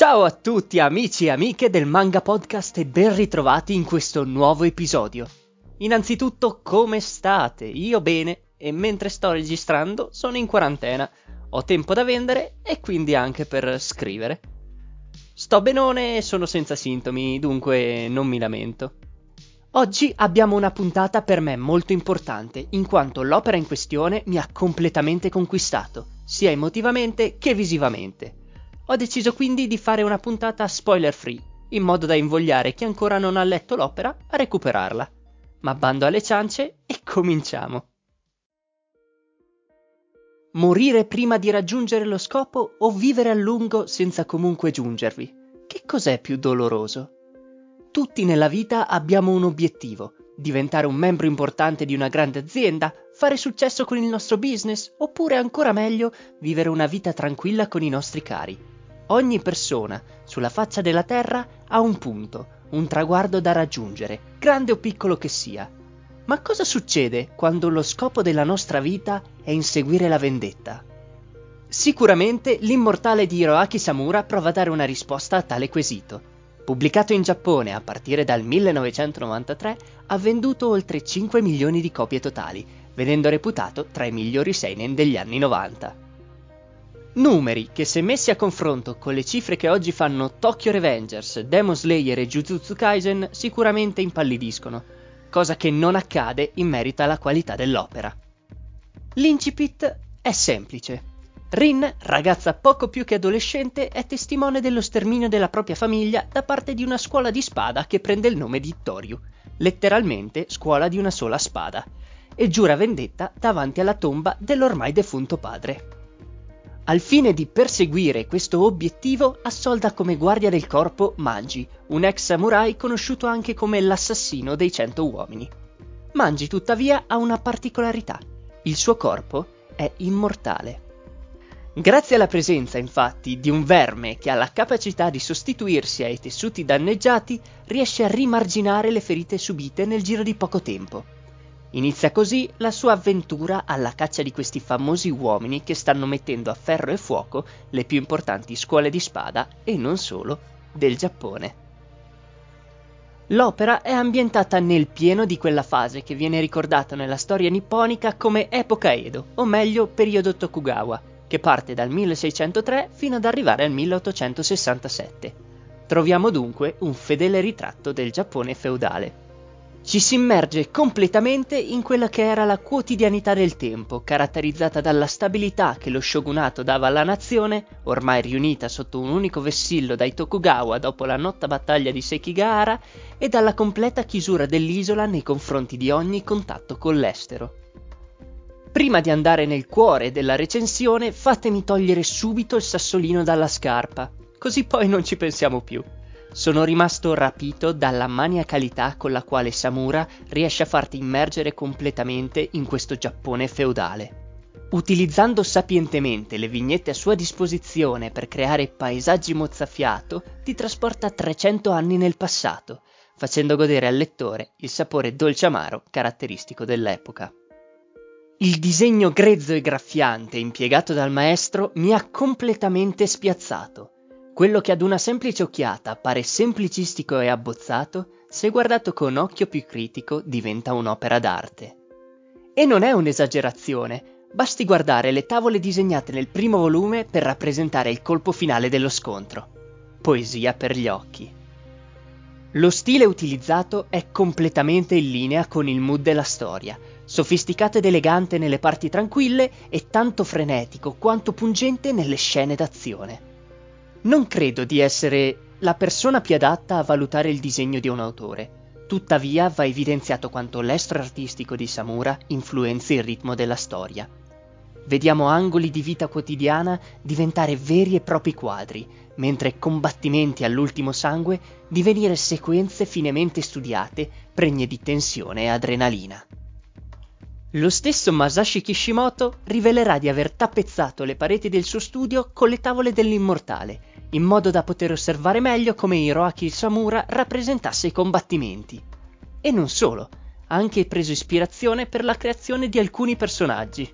Ciao a tutti amici e amiche del Manga Podcast e ben ritrovati in questo nuovo episodio. Innanzitutto come state? Io bene e mentre sto registrando sono in quarantena. Ho tempo da vendere e quindi anche per scrivere. Sto benone e sono senza sintomi, dunque non mi lamento. Oggi abbiamo una puntata per me molto importante, in quanto l'opera in questione mi ha completamente conquistato, sia emotivamente che visivamente. Ho deciso quindi di fare una puntata spoiler free, in modo da invogliare chi ancora non ha letto l'opera a recuperarla. Ma bando alle ciance e cominciamo. Morire prima di raggiungere lo scopo o vivere a lungo senza comunque giungervi? Che cos'è più doloroso? Tutti nella vita abbiamo un obiettivo, diventare un membro importante di una grande azienda, fare successo con il nostro business, oppure ancora meglio, vivere una vita tranquilla con i nostri cari. Ogni persona sulla faccia della Terra ha un punto, un traguardo da raggiungere, grande o piccolo che sia. Ma cosa succede quando lo scopo della nostra vita è inseguire la vendetta? Sicuramente l'immortale di Hiroaki Samura prova a dare una risposta a tale quesito. Pubblicato in Giappone a partire dal 1993, ha venduto oltre 5 milioni di copie totali, venendo reputato tra i migliori seinen degli anni 90. Numeri che se messi a confronto con le cifre che oggi fanno Tokyo Revengers, Demon Slayer e Jujutsu Kaisen sicuramente impallidiscono, cosa che non accade in merito alla qualità dell'opera. L'incipit è semplice. Rin, ragazza poco più che adolescente, è testimone dello sterminio della propria famiglia da parte di una scuola di spada che prende il nome di Toryu, letteralmente scuola di una sola spada, e giura vendetta davanti alla tomba dell'ormai defunto padre. Al fine di perseguire questo obiettivo, assolda come guardia del corpo Manji, un ex samurai conosciuto anche come l'assassino dei cento uomini. Manji tuttavia ha una particolarità. Il suo corpo è immortale. Grazie alla presenza, infatti, di un verme che ha la capacità di sostituirsi ai tessuti danneggiati, riesce a rimarginare le ferite subite nel giro di poco tempo. Inizia così la sua avventura alla caccia di questi famosi uomini che stanno mettendo a ferro e fuoco le più importanti scuole di spada, e non solo, del Giappone. L'opera è ambientata nel pieno di quella fase che viene ricordata nella storia nipponica come epoca Edo, o meglio periodo Tokugawa, che parte dal 1603 fino ad arrivare al 1867. Troviamo dunque un fedele ritratto del Giappone feudale. Ci si immerge completamente in quella che era la quotidianità del tempo, caratterizzata dalla stabilità che lo shogunato dava alla nazione, ormai riunita sotto un unico vessillo dai Tokugawa dopo la nota battaglia di Sekigahara, e dalla completa chiusura dell'isola nei confronti di ogni contatto con l'estero. Prima di andare nel cuore della recensione, fatemi togliere subito il sassolino dalla scarpa, così poi non ci pensiamo più. Sono rimasto rapito dalla maniacalità con la quale Samura riesce a farti immergere completamente in questo Giappone feudale. Utilizzando sapientemente le vignette a sua disposizione per creare paesaggi mozzafiato, ti trasporta 300 anni nel passato, facendo godere al lettore il sapore dolce amaro caratteristico dell'epoca. Il disegno grezzo e graffiante impiegato dal maestro mi ha completamente spiazzato. Quello che ad una semplice occhiata pare semplicistico e abbozzato, se guardato con occhio più critico diventa un'opera d'arte. E non è un'esagerazione, basti guardare le tavole disegnate nel primo volume per rappresentare il colpo finale dello scontro. Poesia per gli occhi. Lo stile utilizzato è completamente in linea con il mood della storia, sofisticato ed elegante nelle parti tranquille e tanto frenetico quanto pungente nelle scene d'azione. Non credo di essere la persona più adatta a valutare il disegno di un autore, tuttavia va evidenziato quanto l'estro artistico di Samura influenzi il ritmo della storia. Vediamo angoli di vita quotidiana diventare veri e propri quadri, mentre combattimenti all'ultimo sangue divenire sequenze finemente studiate, pregne di tensione e adrenalina. Lo stesso Masashi Kishimoto rivelerà di aver tappezzato le pareti del suo studio con le tavole dell'immortale, in modo da poter osservare meglio come Hiroaki Samura rappresentasse i combattimenti. E non solo, ha anche preso ispirazione per la creazione di alcuni personaggi.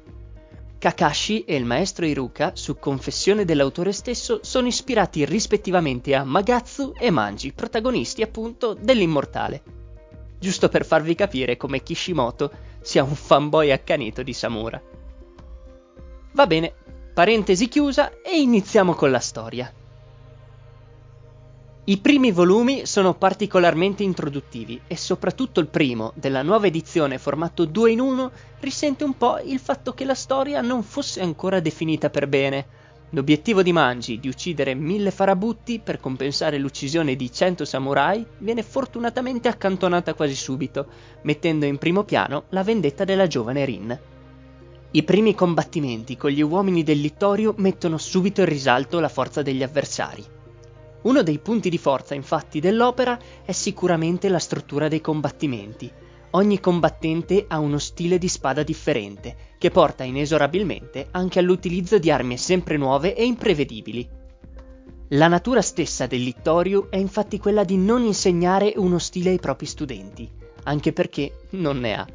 Kakashi e il maestro Iruka, su confessione dell'autore stesso, sono ispirati rispettivamente a Magatsu e Manji, protagonisti appunto dell'Immortale. Giusto per farvi capire come Kishimoto sia un fanboy accanito di Samura. Va bene, parentesi chiusa e iniziamo con la storia. I primi volumi sono particolarmente introduttivi e soprattutto il primo, della nuova edizione formato 2 in 1, risente un po' il fatto che la storia non fosse ancora definita per bene. L'obiettivo di Manji di uccidere mille farabutti per compensare l'uccisione di 100 samurai viene fortunatamente accantonata quasi subito, mettendo in primo piano la vendetta della giovane Rin. I primi combattimenti con gli uomini del Littorio mettono subito in risalto la forza degli avversari. Uno dei punti di forza, infatti, dell'opera è sicuramente la struttura dei combattimenti. Ogni combattente ha uno stile di spada differente, che porta inesorabilmente anche all'utilizzo di armi sempre nuove e imprevedibili. La natura stessa del Littorio è infatti quella di non insegnare uno stile ai propri studenti, anche perché non ne ha,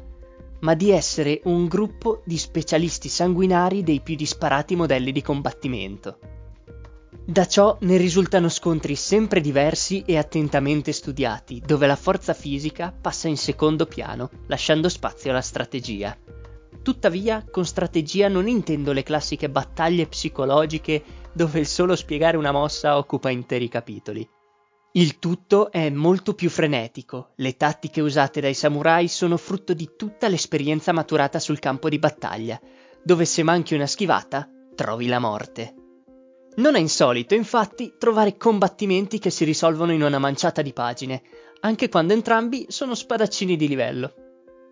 ma di essere un gruppo di specialisti sanguinari dei più disparati modelli di combattimento. Da ciò ne risultano scontri sempre diversi e attentamente studiati, dove la forza fisica passa in secondo piano, lasciando spazio alla strategia. Tuttavia, con strategia non intendo le classiche battaglie psicologiche dove il solo spiegare una mossa occupa interi capitoli. Il tutto è molto più frenetico, le tattiche usate dai samurai sono frutto di tutta l'esperienza maturata sul campo di battaglia, dove se manchi una schivata trovi la morte. Non è insolito, infatti, trovare combattimenti che si risolvono in una manciata di pagine, anche quando entrambi sono spadaccini di livello.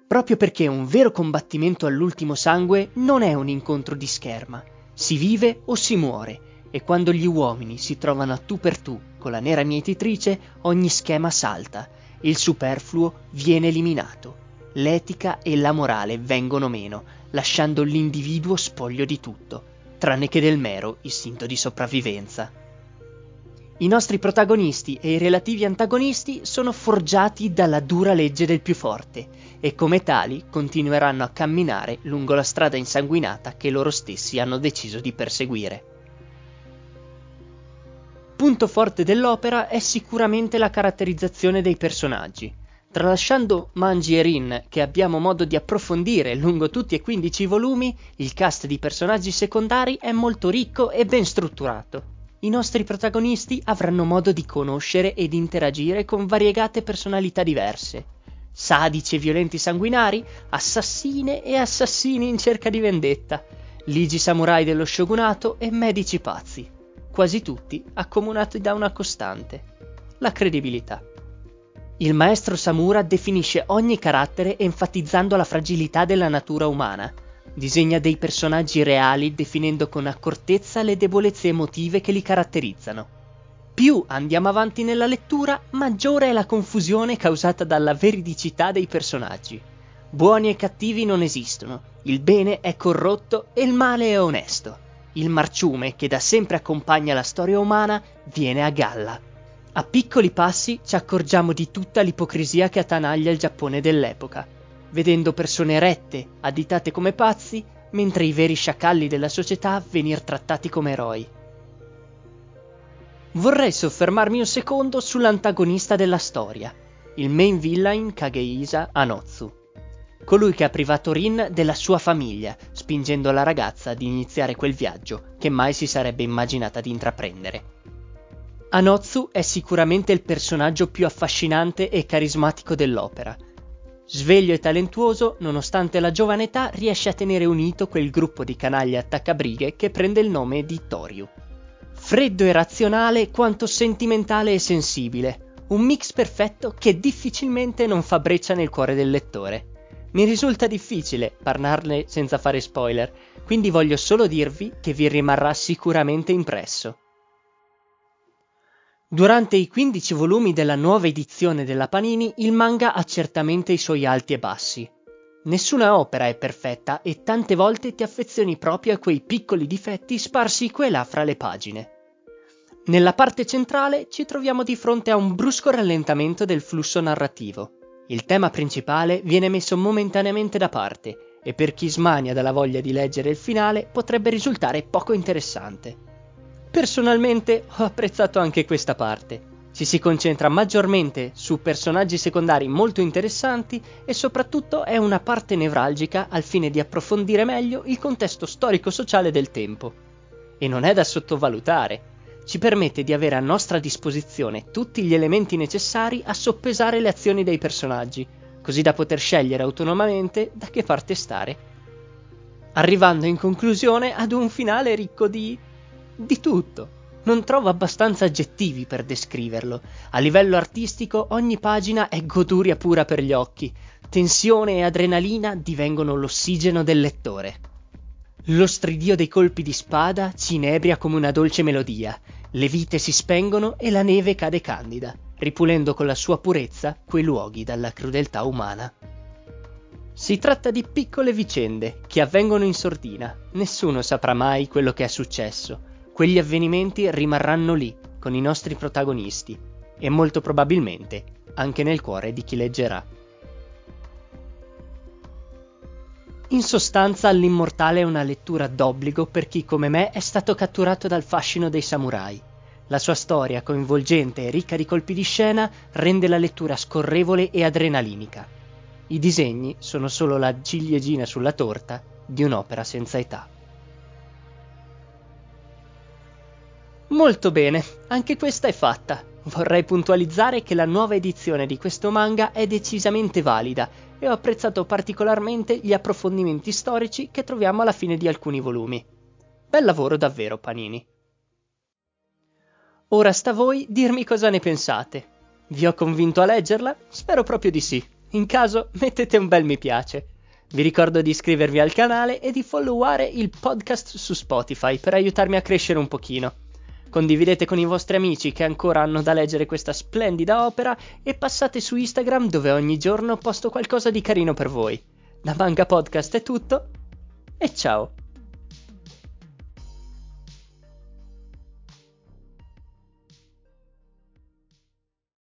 Proprio perché un vero combattimento all'ultimo sangue non è un incontro di scherma, si vive o si muore, e quando gli uomini si trovano a tu per tu con la nera mietitrice, ogni schema salta, il superfluo viene eliminato, l'etica e la morale vengono meno, lasciando l'individuo spoglio di tutto tranne che del mero istinto di sopravvivenza. I nostri protagonisti e i relativi antagonisti sono forgiati dalla dura legge del più forte e come tali continueranno a camminare lungo la strada insanguinata che loro stessi hanno deciso di perseguire. Punto forte dell'opera è sicuramente la caratterizzazione dei personaggi. Tralasciando Manji e Rin, che abbiamo modo di approfondire lungo tutti e 15 i volumi, il cast di personaggi secondari è molto ricco e ben strutturato. I nostri protagonisti avranno modo di conoscere ed interagire con variegate personalità diverse. Sadici e violenti sanguinari, assassine e assassini in cerca di vendetta, ligi samurai dello shogunato e medici pazzi, quasi tutti accomunati da una costante, la credibilità. Il maestro Samura definisce ogni carattere enfatizzando la fragilità della natura umana. Disegna dei personaggi reali definendo con accortezza le debolezze emotive che li caratterizzano. Più andiamo avanti nella lettura, maggiore è la confusione causata dalla veridicità dei personaggi. Buoni e cattivi non esistono, il bene è corrotto e il male è onesto. Il marciume, che da sempre accompagna la storia umana, viene a galla. A piccoli passi ci accorgiamo di tutta l'ipocrisia che attanaglia il Giappone dell'epoca, vedendo persone rette, additate come pazzi, mentre i veri sciacalli della società venir trattati come eroi. Vorrei soffermarmi un secondo sull'antagonista della storia, il main villain Kagehisa Anotsu, colui che ha privato Rin della sua famiglia, spingendo la ragazza ad iniziare quel viaggio che mai si sarebbe immaginata di intraprendere. Anotsu è sicuramente il personaggio più affascinante e carismatico dell'opera. Sveglio e talentuoso, nonostante la giovane età, riesce a tenere unito quel gruppo di canaglie attaccabrighe che prende il nome di Toriu. Freddo e razionale quanto sentimentale e sensibile, un mix perfetto che difficilmente non fa breccia nel cuore del lettore. Mi risulta difficile parlarne senza fare spoiler, quindi voglio solo dirvi che vi rimarrà sicuramente impresso. Durante i 15 volumi della nuova edizione della Panini, il manga ha certamente i suoi alti e bassi. Nessuna opera è perfetta e tante volte ti affezioni proprio a quei piccoli difetti sparsi qua e là fra le pagine. Nella parte centrale ci troviamo di fronte a un brusco rallentamento del flusso narrativo. Il tema principale viene messo momentaneamente da parte e per chi smania dalla voglia di leggere il finale potrebbe risultare poco interessante. Personalmente ho apprezzato anche questa parte. Ci si concentra maggiormente su personaggi secondari molto interessanti e soprattutto è una parte nevralgica al fine di approfondire meglio il contesto storico-sociale del tempo. E non è da sottovalutare, ci permette di avere a nostra disposizione tutti gli elementi necessari a soppesare le azioni dei personaggi, così da poter scegliere autonomamente da che parte stare. Arrivando in conclusione ad un finale ricco di... di tutto. Non trovo abbastanza aggettivi per descriverlo. A livello artistico ogni pagina è goduria pura per gli occhi. Tensione e adrenalina divengono l'ossigeno del lettore. Lo stridio dei colpi di spada ci inebria come una dolce melodia. Le vite si spengono e la neve cade candida, ripulendo con la sua purezza quei luoghi dalla crudeltà umana. Si tratta di piccole vicende che avvengono in sordina. Nessuno saprà mai quello che è successo. Quegli avvenimenti rimarranno lì, con i nostri protagonisti, e molto probabilmente anche nel cuore di chi leggerà. In sostanza, L'Immortale è una lettura d'obbligo per chi come me è stato catturato dal fascino dei samurai. La sua storia, coinvolgente e ricca di colpi di scena, rende la lettura scorrevole e adrenalinica. I disegni sono solo la ciliegina sulla torta di un'opera senza età. Molto bene, anche questa è fatta. Vorrei puntualizzare che la nuova edizione di questo manga è decisamente valida e ho apprezzato particolarmente gli approfondimenti storici che troviamo alla fine di alcuni volumi. Bel lavoro davvero, Panini. Ora sta a voi dirmi cosa ne pensate. Vi ho convinto a leggerla? Spero proprio di sì. In caso mettete un bel mi piace. Vi ricordo di iscrivervi al canale e di followare il podcast su Spotify per aiutarmi a crescere un pochino. Condividete con i vostri amici che ancora hanno da leggere questa splendida opera e passate su Instagram dove ogni giorno posto qualcosa di carino per voi. Da Manga Podcast è tutto e ciao!